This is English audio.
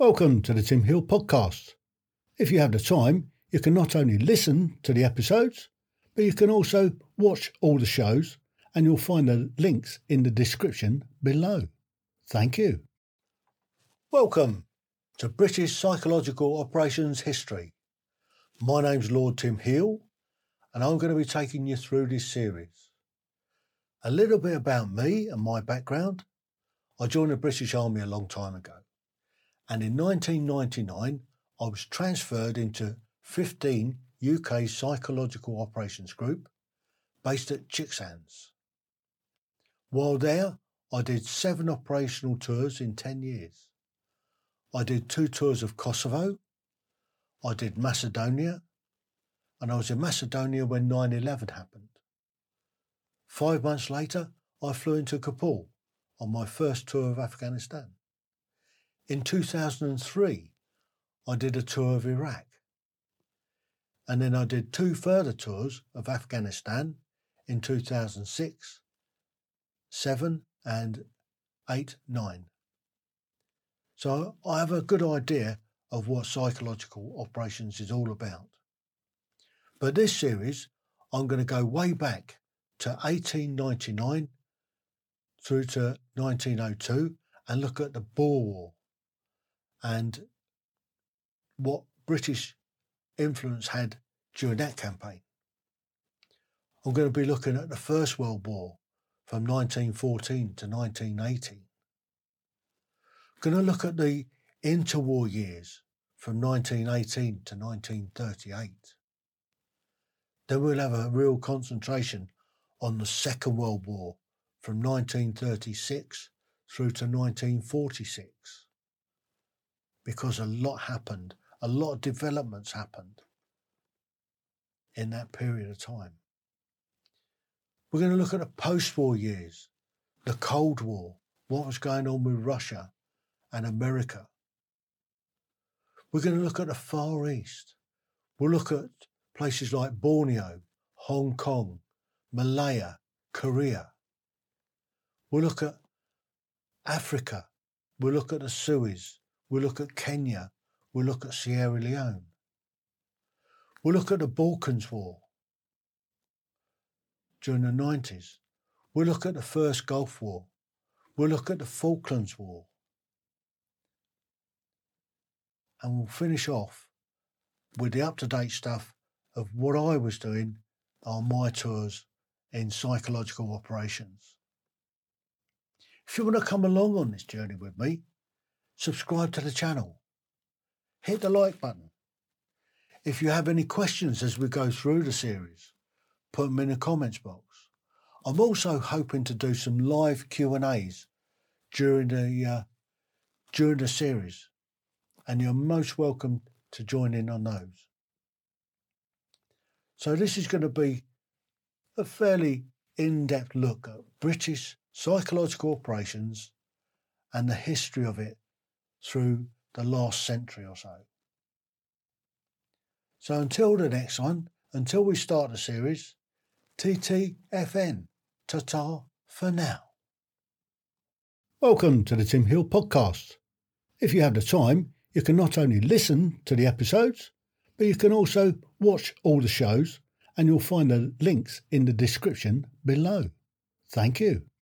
Welcome to the Tim Hill podcast. If you have the time, you can not only listen to the episodes, but you can also watch all the shows, and you'll find the links in the description below. Thank you. Welcome to British Psychological Operations History. My name's Lord Tim Hill, and I'm going to be taking you through this series. A little bit about me and my background. I joined the British Army a long time ago and in 1999 I was transferred into 15 UK Psychological Operations Group based at Chicksands. While there, I did seven operational tours in 10 years. I did two tours of Kosovo, I did Macedonia, and I was in Macedonia when 9 11 happened. Five months later, I flew into Kabul on my first tour of Afghanistan. In 2003, I did a tour of Iraq. And then I did two further tours of Afghanistan in 2006, 7, and 8, 9. So I have a good idea of what psychological operations is all about. But this series, I'm going to go way back to 1899 through to 1902 and look at the Boer War and what British influence had during that campaign. I'm going to be looking at the First World War from 1914 to 1918. I'm going to look at the interwar years from 1918 to 1938. Then we'll have a real concentration on the Second World War from 1936 through to 1946 because a lot happened, a lot of developments happened in that period of time. We're going to look at the post war years, the Cold War, what was going on with Russia and America. We're going to look at the Far East. We'll look at places like Borneo, Hong Kong, Malaya, Korea. We'll look at Africa. We'll look at the Suez. We'll look at Kenya. We'll look at Sierra Leone. We'll look at the Balkans War during the 90s. We'll look at the first Gulf War. We'll look at the Falklands War. And we'll finish off with the up to date stuff of what I was doing on my tours in psychological operations. If you want to come along on this journey with me, subscribe to the channel, hit the like button. If you have any questions as we go through the series, put them in the comments box. I'm also hoping to do some live Q&As during the uh, during the series, and you're most welcome to join in on those. So this is going to be a fairly in-depth look at British psychological operations and the history of it through the last century or so. So until the next one, until we start the series, TTFN, ta ta for now. Welcome to the Tim Hill podcast. If you have the time, you can not only listen to the episodes, but you can also watch all the shows, and you'll find the links in the description below. Thank you.